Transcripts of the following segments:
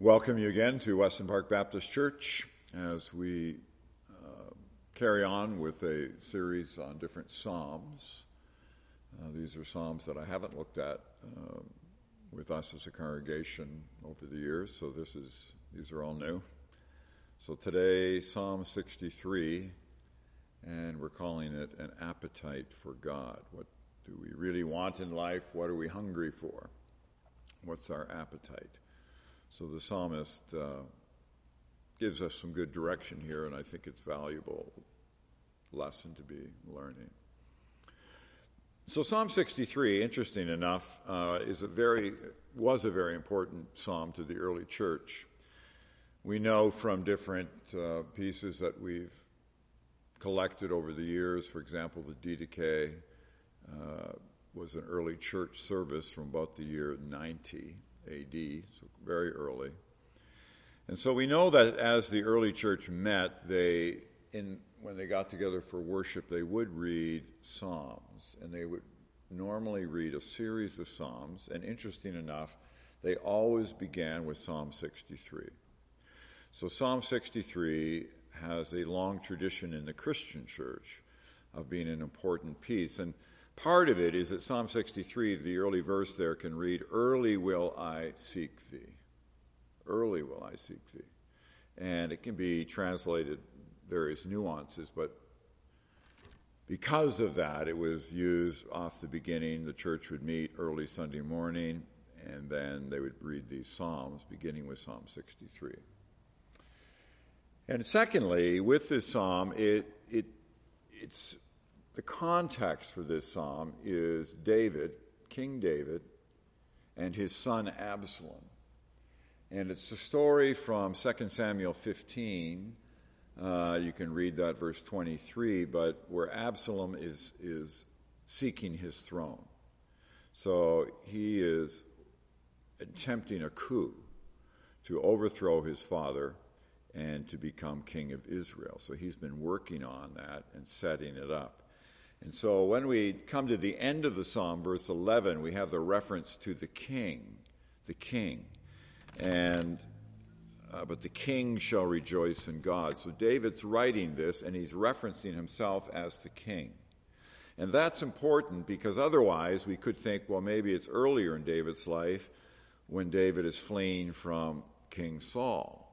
Welcome you again to Weston Park Baptist Church as we uh, carry on with a series on different Psalms. Uh, these are Psalms that I haven't looked at uh, with us as a congregation over the years, so this is these are all new. So today, Psalm 63, and we're calling it an appetite for God. What do we really want in life? What are we hungry for? What's our appetite? So the psalmist uh, gives us some good direction here, and I think it's valuable lesson to be learning. So Psalm 63, interesting enough, uh, is a very was a very important psalm to the early church. We know from different uh, pieces that we've collected over the years, for example, the Didache uh, was an early church service from about the year 90 AD, so very early. And so we know that as the early church met, they, in, when they got together for worship, they would read Psalms, and they would normally read a series of Psalms. And interesting enough, they always began with Psalm 63. So Psalm 63 has a long tradition in the Christian church of being an important piece. And Part of it is that Psalm 63, the early verse there, can read, Early will I seek thee. Early will I seek thee. And it can be translated various nuances, but because of that, it was used off the beginning. The church would meet early Sunday morning, and then they would read these Psalms, beginning with Psalm 63. And secondly, with this psalm, it, it, it's the context for this psalm is David, King David, and his son Absalom. And it's a story from 2 Samuel 15. Uh, you can read that verse 23, but where Absalom is, is seeking his throne. So he is attempting a coup to overthrow his father and to become king of Israel. So he's been working on that and setting it up. And so when we come to the end of the psalm, verse 11, we have the reference to the king, the king. And uh, but the king shall rejoice in God. So David's writing this and he's referencing himself as the king. And that's important because otherwise we could think, well, maybe it's earlier in David's life when David is fleeing from King Saul.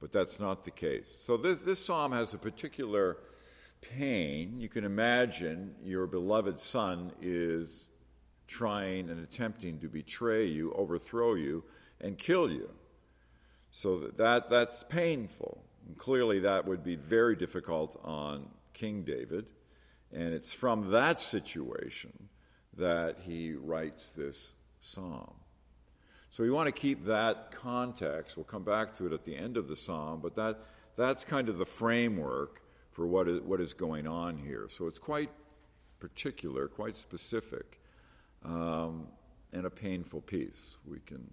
But that's not the case. So this, this psalm has a particular pain, you can imagine your beloved son is trying and attempting to betray you, overthrow you, and kill you. So that, that that's painful. And clearly, that would be very difficult on King David. And it's from that situation that he writes this psalm. So we want to keep that context. We'll come back to it at the end of the psalm, but that, that's kind of the framework for what is, what is going on here. So it's quite particular, quite specific, um, and a painful piece. We can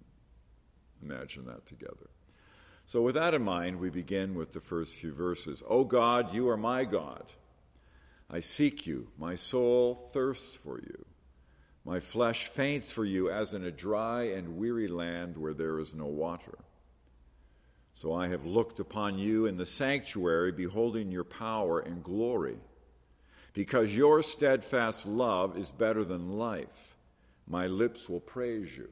imagine that together. So, with that in mind, we begin with the first few verses. O God, you are my God. I seek you. My soul thirsts for you. My flesh faints for you as in a dry and weary land where there is no water. So I have looked upon you in the sanctuary, beholding your power and glory. Because your steadfast love is better than life, my lips will praise you.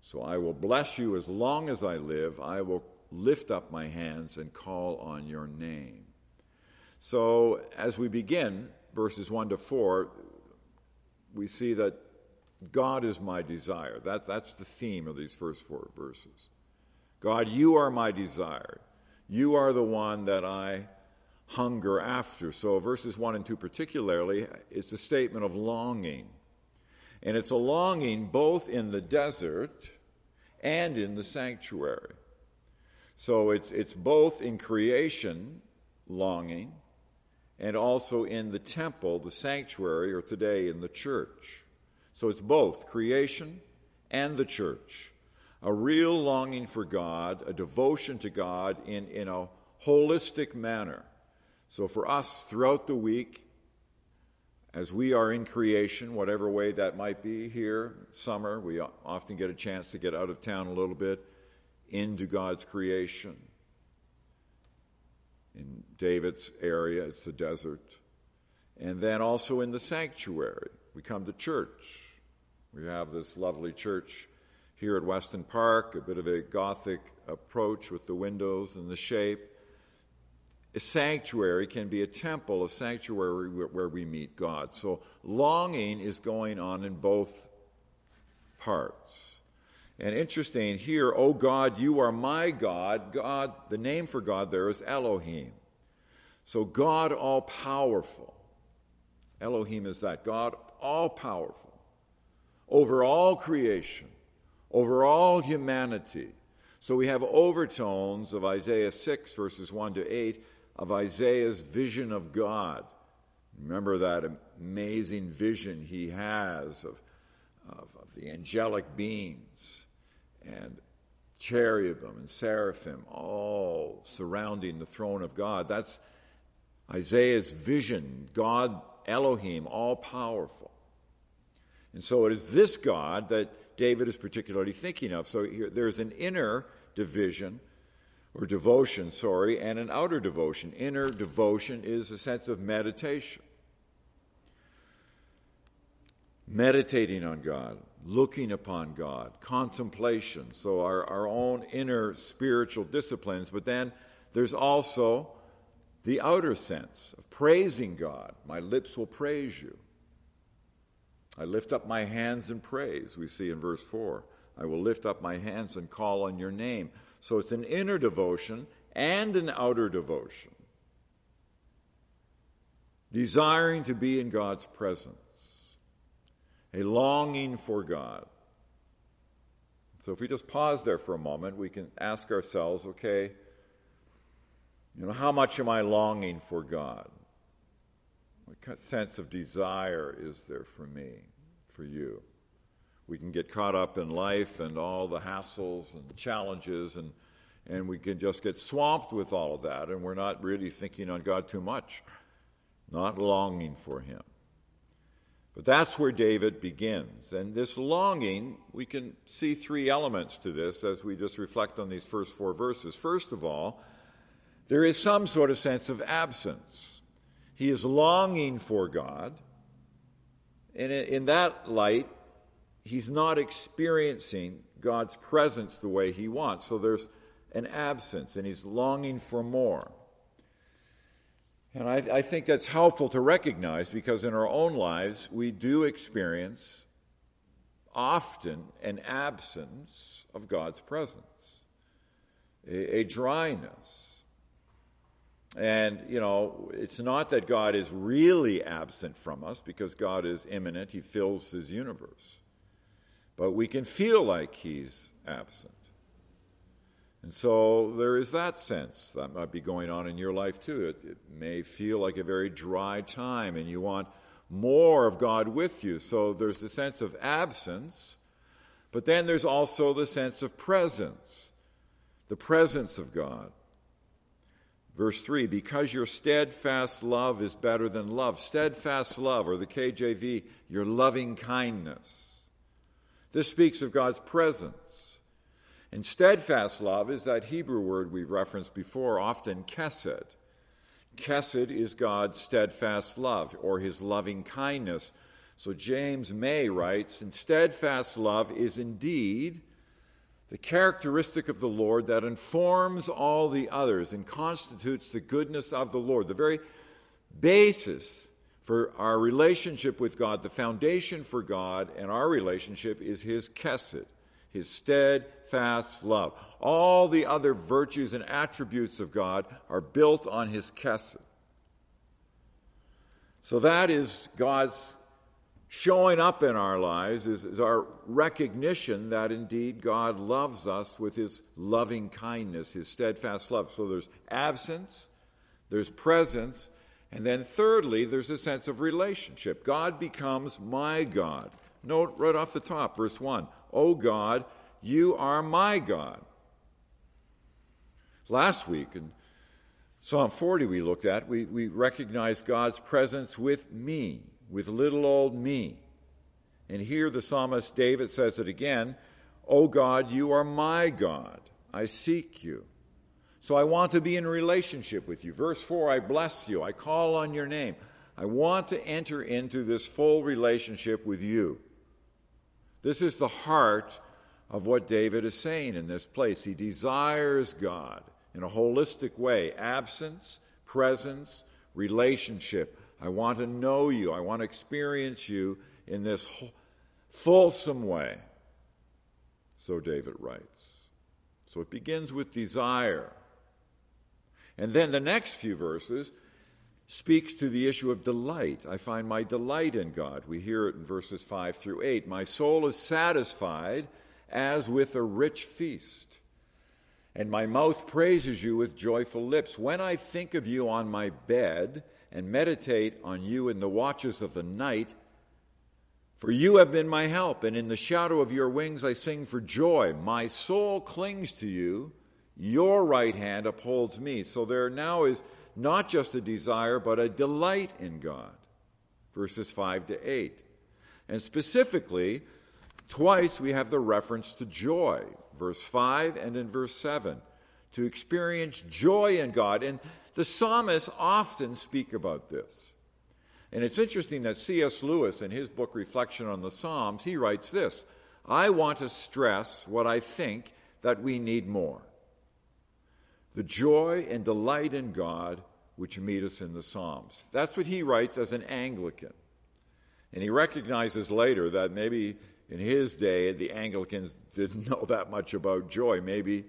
So I will bless you as long as I live. I will lift up my hands and call on your name. So as we begin, verses 1 to 4, we see that God is my desire. That, that's the theme of these first four verses. God, you are my desire. You are the one that I hunger after. So, verses 1 and 2 particularly, is a statement of longing. And it's a longing both in the desert and in the sanctuary. So, it's, it's both in creation, longing, and also in the temple, the sanctuary, or today in the church. So, it's both creation and the church a real longing for God, a devotion to God in, in a holistic manner. So for us throughout the week, as we are in creation, whatever way that might be here, summer, we often get a chance to get out of town a little bit. into God's creation. In David's area, it's the desert. And then also in the sanctuary. We come to church. We have this lovely church here at Weston Park, a bit of a Gothic approach with the windows and the shape. A sanctuary can be a temple, a sanctuary where we meet God. So longing is going on in both parts. And interesting here, oh God, you are my God. God, the name for God there is Elohim. So God all powerful. Elohim is that God all powerful over all creation, over all humanity. So we have overtones of Isaiah 6, verses 1 to 8, of Isaiah's vision of God. Remember that amazing vision he has of, of, of the angelic beings and cherubim and seraphim all surrounding the throne of God. That's Isaiah's vision, God Elohim, all powerful. And so it is this God that David is particularly thinking of. So here, there's an inner division, or devotion, sorry, and an outer devotion. Inner devotion is a sense of meditation. Meditating on God, looking upon God, contemplation, so our, our own inner spiritual disciplines, but then there's also the outer sense of praising God. My lips will praise you. I lift up my hands in praise, we see in verse 4. I will lift up my hands and call on your name. So it's an inner devotion and an outer devotion. Desiring to be in God's presence, a longing for God. So if we just pause there for a moment, we can ask ourselves okay, you know, how much am I longing for God? What sense of desire is there for me, for you? We can get caught up in life and all the hassles and challenges, and, and we can just get swamped with all of that, and we're not really thinking on God too much, not longing for Him. But that's where David begins. And this longing, we can see three elements to this as we just reflect on these first four verses. First of all, there is some sort of sense of absence. He is longing for God. And in that light, he's not experiencing God's presence the way he wants. So there's an absence, and he's longing for more. And I, I, think that's helpful to recognize because in our own lives, we do experience often an absence of God's presence, a, a dryness and, you know, it's not that God is really absent from us because God is immanent, He fills His universe. But we can feel like He's absent. And so there is that sense that might be going on in your life too. It, it may feel like a very dry time and you want more of God with you. So there's the sense of absence, but then there's also the sense of presence, the presence of God. Verse 3 Because your steadfast love is better than love. Steadfast love, or the KJV, your loving kindness. This speaks of God's presence. And steadfast love is that Hebrew word we've referenced before, often kesed. Kesed is God's steadfast love, or his loving kindness. So James Mays writes, and steadfast love is indeed the characteristic of the Lord that informs all the others and constitutes the goodness of the Lord, the very basis for our relationship with God, the foundation for God and our relationship is His kesed, His steadfast love. All the other virtues and attributes of God are built on His kesed. So that is God's showing up in our lives is, is, our recognition that indeed God loves us with his loving kindness, his steadfast love. So there's absence, there's presence, and then thirdly, there's a sense of relationship. God becomes my God. Note right off the top, verse 1 Oh God, you are my God. Last week in Psalm 40 we looked at, we, we recognized God's presence with me with little old me. And here the psalmist David says it again Oh God, you are my God. I seek you. So I want to be in relationship with you. Verse 4 I bless you. I call on your name. I want to enter into this full relationship with you. This is the heart of what David is saying in this place. He desires God in a holistic way absence, presence, relationship. I want to know you. I want to experience you in this fulsome way. So David writes. So it begins with desire. And then the next few verses speaks to the issue of delight. I find my delight in God. We hear it in verses 5 through 8. My soul is satisfied as with a rich feast, and my mouth praises you with joyful lips. When I think of you on my bed and meditate on you in the watches of the night, for you have been my help, and in the shadow of your wings I sing for joy. My soul clings to you, your right hand upholds me. So there now is not just a desire, but a delight in God. Verses 5 to 8. And specifically, twice we have the reference to joy, verse 5 and in verse 7. To experience joy in God. And the psalmists often speak about this. And it's interesting that C.S. Lewis, in his book Reflection on the Psalms, he writes this I want to stress what I think that we need more the joy and delight in God which meet us in the Psalms. That's what he writes as an Anglican. And he recognizes later that maybe in his day the Anglicans didn't know that much about joy. Maybe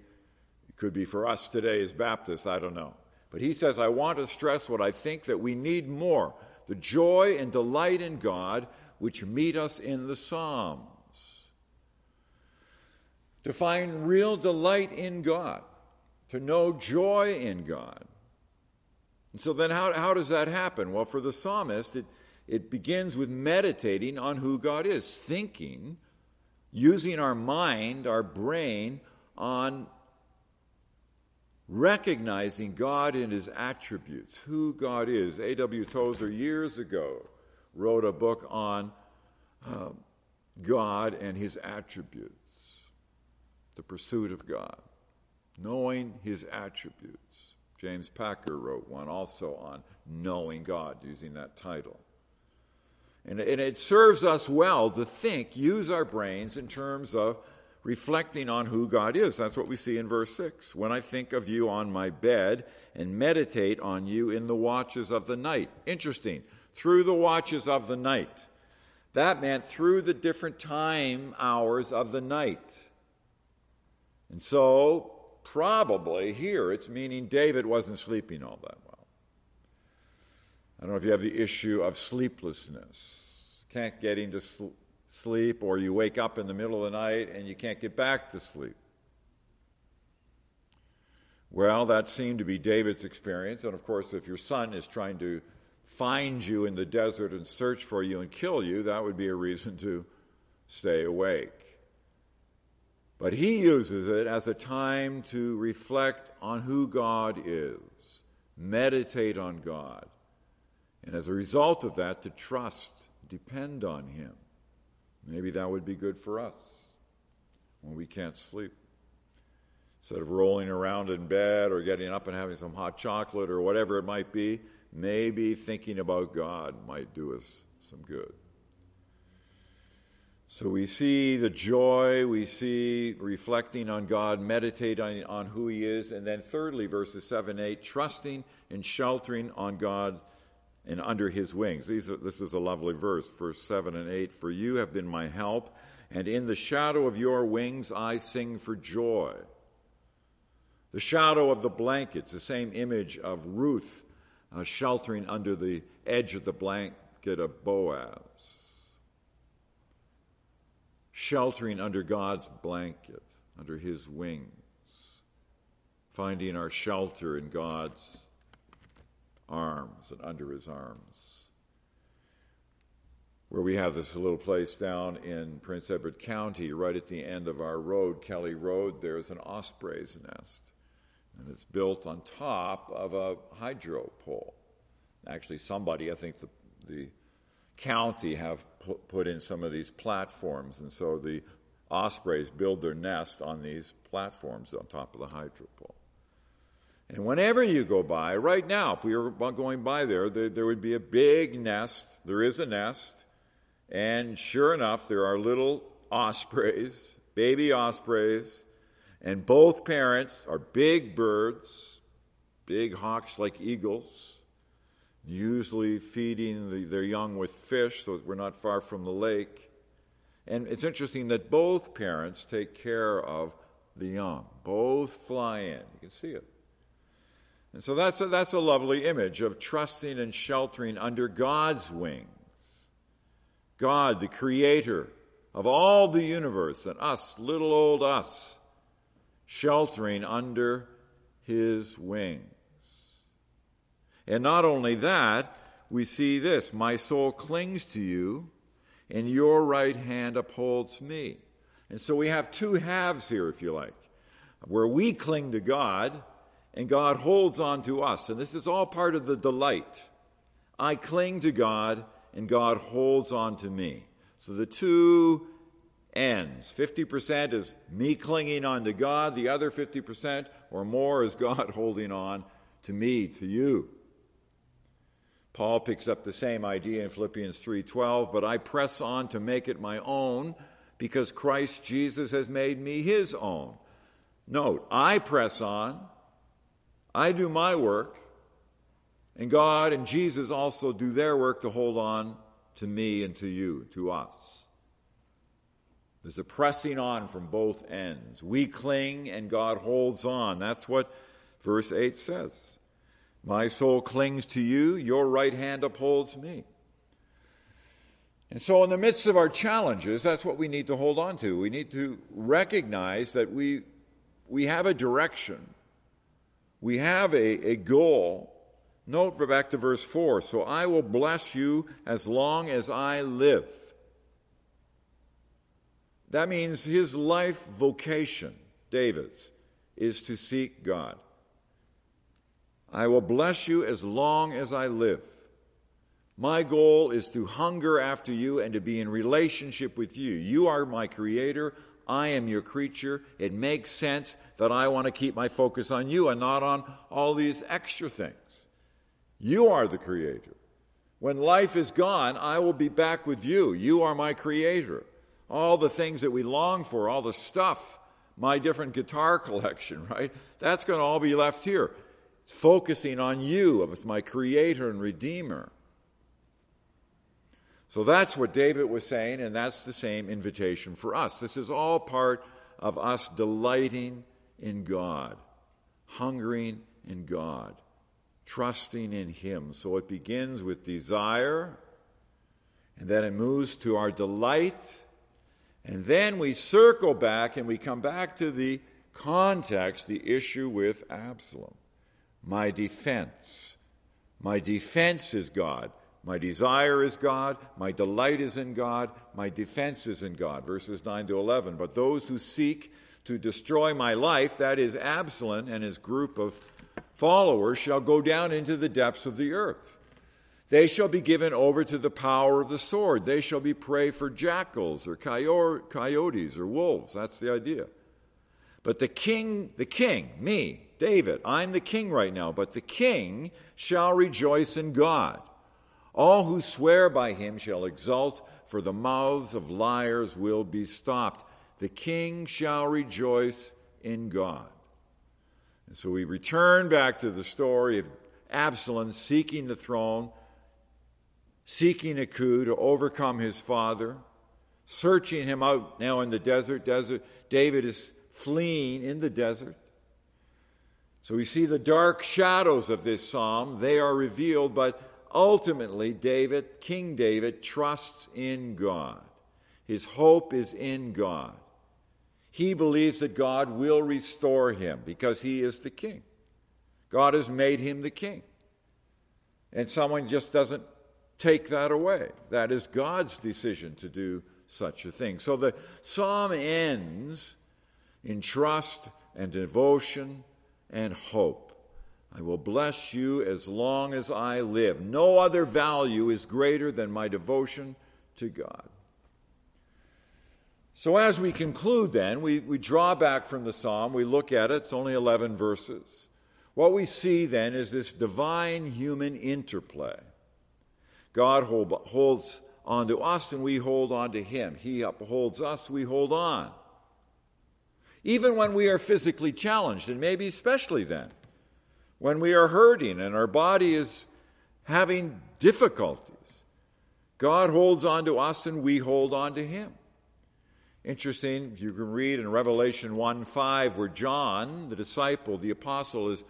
it could be for us today as Baptists, I don't know. But he says, I want to stress what I think that we need more the joy and delight in God which meet us in the Psalms. To find real delight in God to know joy in God. And so then, how, how does that happen? Well, for the psalmist, it, it begins with meditating on who God is, thinking, using our mind, our brain, on recognizing God in his attributes, who God is. A.W. Tozer, years ago, wrote a book on uh, God and his attributes, the pursuit of God knowing his attributes. James Packer wrote one also on knowing God, using that title. And, and it serves us well to think, use our brains in terms of reflecting on who God is. That's what we see in verse 6. When I think of you on my bed and meditate on you in the watches of the night. Interesting. Through the watches of the night. That meant through the different time hours of the night. And so probably here it's meaning David wasn't sleeping all that well. I don't know if you have the issue of sleeplessness, can't get into sl- sleep, or you wake up in the middle of the night and you can't get back to sleep. Well, that seemed to be David's experience. And of course, if your son is trying to find you in the desert and search for you and kill you, that would be a reason to stay awake. But he uses it as a time to reflect on who God is, meditate on God, and as a result of that, to trust, depend on Him. Maybe that would be good for us when we can't sleep. Instead of rolling around in bed or getting up and having some hot chocolate or whatever it might be, maybe thinking about God might do us some good. So we see the joy, we see reflecting on God, meditating on who He is, and then thirdly, verses 7 8, trusting and sheltering on God and under His wings. Are, this is a lovely verse, verse 7 and 8. For you have been my help, and in the shadow of your wings I sing for joy. The shadow of the blankets, the same image of Ruth uh, sheltering under the edge of the blanket of Boaz sheltering under God's blanket, under His wings, finding our shelter in God's arms and under His arms. Where we have this little place down in Prince Edward County, right at the end of our road, Kelly Road, there's an osprey's nest. And it's built on top of a hydro pole. Actually, somebody, I think the, the county have put in some of these platforms, and so the ospreys build their nest on these platforms on top of the hydro pole. And whenever you go by, right now, if we were going by there, there, there would be a big nest. There is a nest. And sure enough, there are little ospreys, baby ospreys, and both parents are big birds, big hawks like eagles, usually feeding the, their young with fish, so we're not far from the lake. And it's interesting that both parents take care of the young. Both fly in. You can see it. And so that's a, that's a lovely image of trusting and sheltering under God's wings. God, the creator of all the universe, and us, little old us, sheltering under his wings. And not only that, we see this My soul clings to you, and your right hand upholds me. And so we have two halves here, if you like, where we cling to God and God holds on to us. And this is all part of the delight. I cling to God and God holds on to me. So the two ends 50% is me clinging on to God, the other 50% or more is God holding on to me, to you. Paul picks up the same idea in Philippians 3:12, but I press on to make it my own because Christ Jesus has made me his own. Note, I press on, I do my work, and God and Jesus also do their work to hold on to me and to you, to us. There's a pressing on from both ends. We cling and God holds on. That's what verse 8 says. My soul clings to you, your right hand upholds me. And so, in the midst of our challenges, that's what we need to hold on to. We need to recognize that we, we have a direction, we have a, a goal. Note back to verse 4 So I will bless you as long as I live. That means his life vocation, David's, is to seek God. I will bless you as long as I live. My goal is to hunger after you and to be in relationship with you. You are my creator. I am your creature. It makes sense that I want to keep my focus on you and not on all these extra things. You are the creator. When life is gone, I will be back with you. You are my creator. All the things that we long for, all the stuff, my different guitar collection, right? That's going to all be left here. It's focusing on you as my creator and redeemer. So that's what David was saying, and that's the same invitation for us. This is all part of us delighting in God, hungering in God, trusting in Him. So it begins with desire, and then it moves to our delight, and then we circle back and we come back to the context, the issue with Absalom my defense. My defense is God. My desire is God. My delight is in God. My defense is in God. Verses 9 to 11. But those who seek to destroy my life, that is Absalom and his group of followers, shall go down into the depths of the earth. They shall be given over to the power of the sword. They shall be prey for jackals or coyotes or wolves. That's the idea. But the king, the king, me, David, I'm the king right now, but the king shall rejoice in God. All who swear by him shall exult, for the mouths of liars will be stopped. The king shall rejoice in God. And so we return back to the story of Absalom seeking the throne, seeking a coup to overcome his father, searching him out now in the desert. Desert. David is fleeing in the desert. So we see the dark shadows of this psalm. They are revealed, but ultimately, David, King David, trusts in God. His hope is in God. He believes that God will restore him because he is the king. God has made him the king. And someone just doesn't take that away. That is God's decision to do such a thing. So the psalm ends in trust and devotion and hope. I will bless you as long as I live. No other value is greater than my devotion to God. So, as we conclude, then, we, we draw back from the psalm, we look at it, it's only 11 verses. What we see then is this divine human interplay. God hold, holds on to us and we hold on to Him. He upholds us, we hold on. Even when we are physically challenged, and maybe especially then, when we are hurting and our body is having difficulties, God holds on to us and we hold on to Him. Interesting, you can read in Revelation 1 5, where John, the disciple, the apostle, is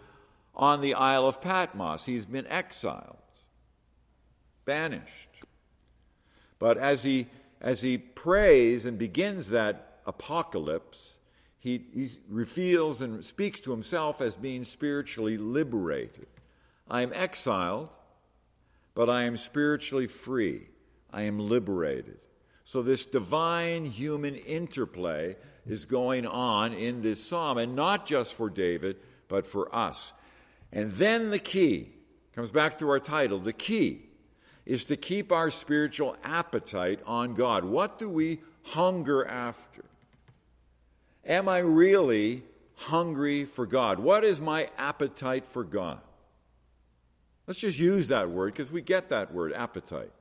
on the Isle of Patmos. He's been exiled, banished. But as he, as he prays and begins that apocalypse, he, he reveals and speaks to himself as being spiritually liberated. I am exiled, but I am spiritually free. I am liberated. So, this divine human interplay is going on in this psalm, and not just for David, but for us. And then the key comes back to our title the key is to keep our spiritual appetite on God. What do we hunger after? Am I really hungry for God? What is my appetite for God? Let's just use that word because we get that word, appetite.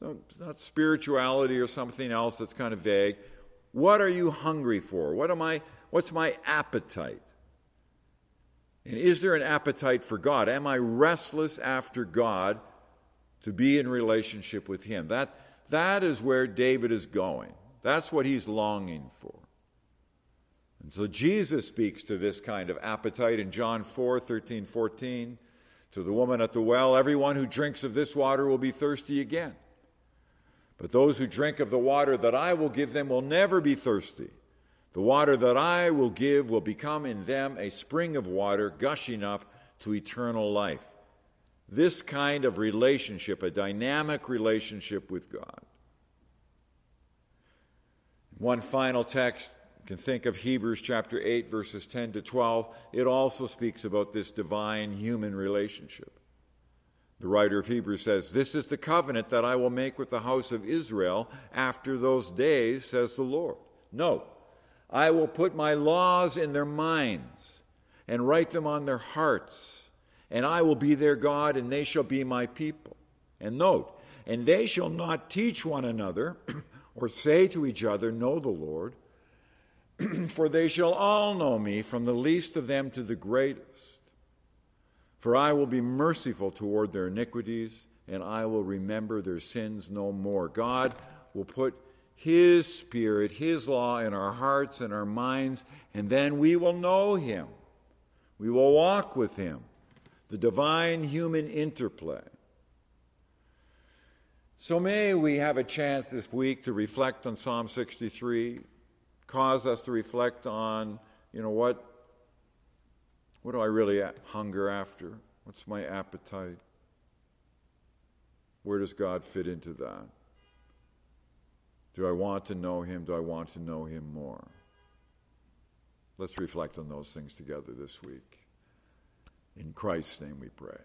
It's not spirituality or something else that's kind of vague. What are you hungry for? What am I, what's my appetite? And is there an appetite for God? Am I restless after God to be in relationship with Him? That, that is where David is going. That's what he's longing for. And so Jesus speaks to this kind of appetite in John 4 13, 14. To the woman at the well, everyone who drinks of this water will be thirsty again. But those who drink of the water that I will give them will never be thirsty. The water that I will give will become in them a spring of water gushing up to eternal life. This kind of relationship, a dynamic relationship with God. One final text, you can think of Hebrews chapter 8, verses 10 to 12. It also speaks about this divine human relationship. The writer of Hebrews says, This is the covenant that I will make with the house of Israel after those days, says the Lord. Note, I will put my laws in their minds and write them on their hearts, and I will be their God, and they shall be my people. And note, and they shall not teach one another or say to each other, Know the Lord, for they shall all know me, from the least of them to the greatest. For I will be merciful toward their iniquities, and I will remember their sins no more. God will put his Spirit, His law in our hearts and our minds, and then we will know Him. We will walk with Him. The divine human interplay. So may we have a chance this week to reflect on Psalm 63, cause us to reflect on, you know, what, what do I really hunger after? What's my appetite? Where does God fit into that? Do I want to know him? Do I want to know him more? Let's reflect on those things together this week. In Christ's name we pray.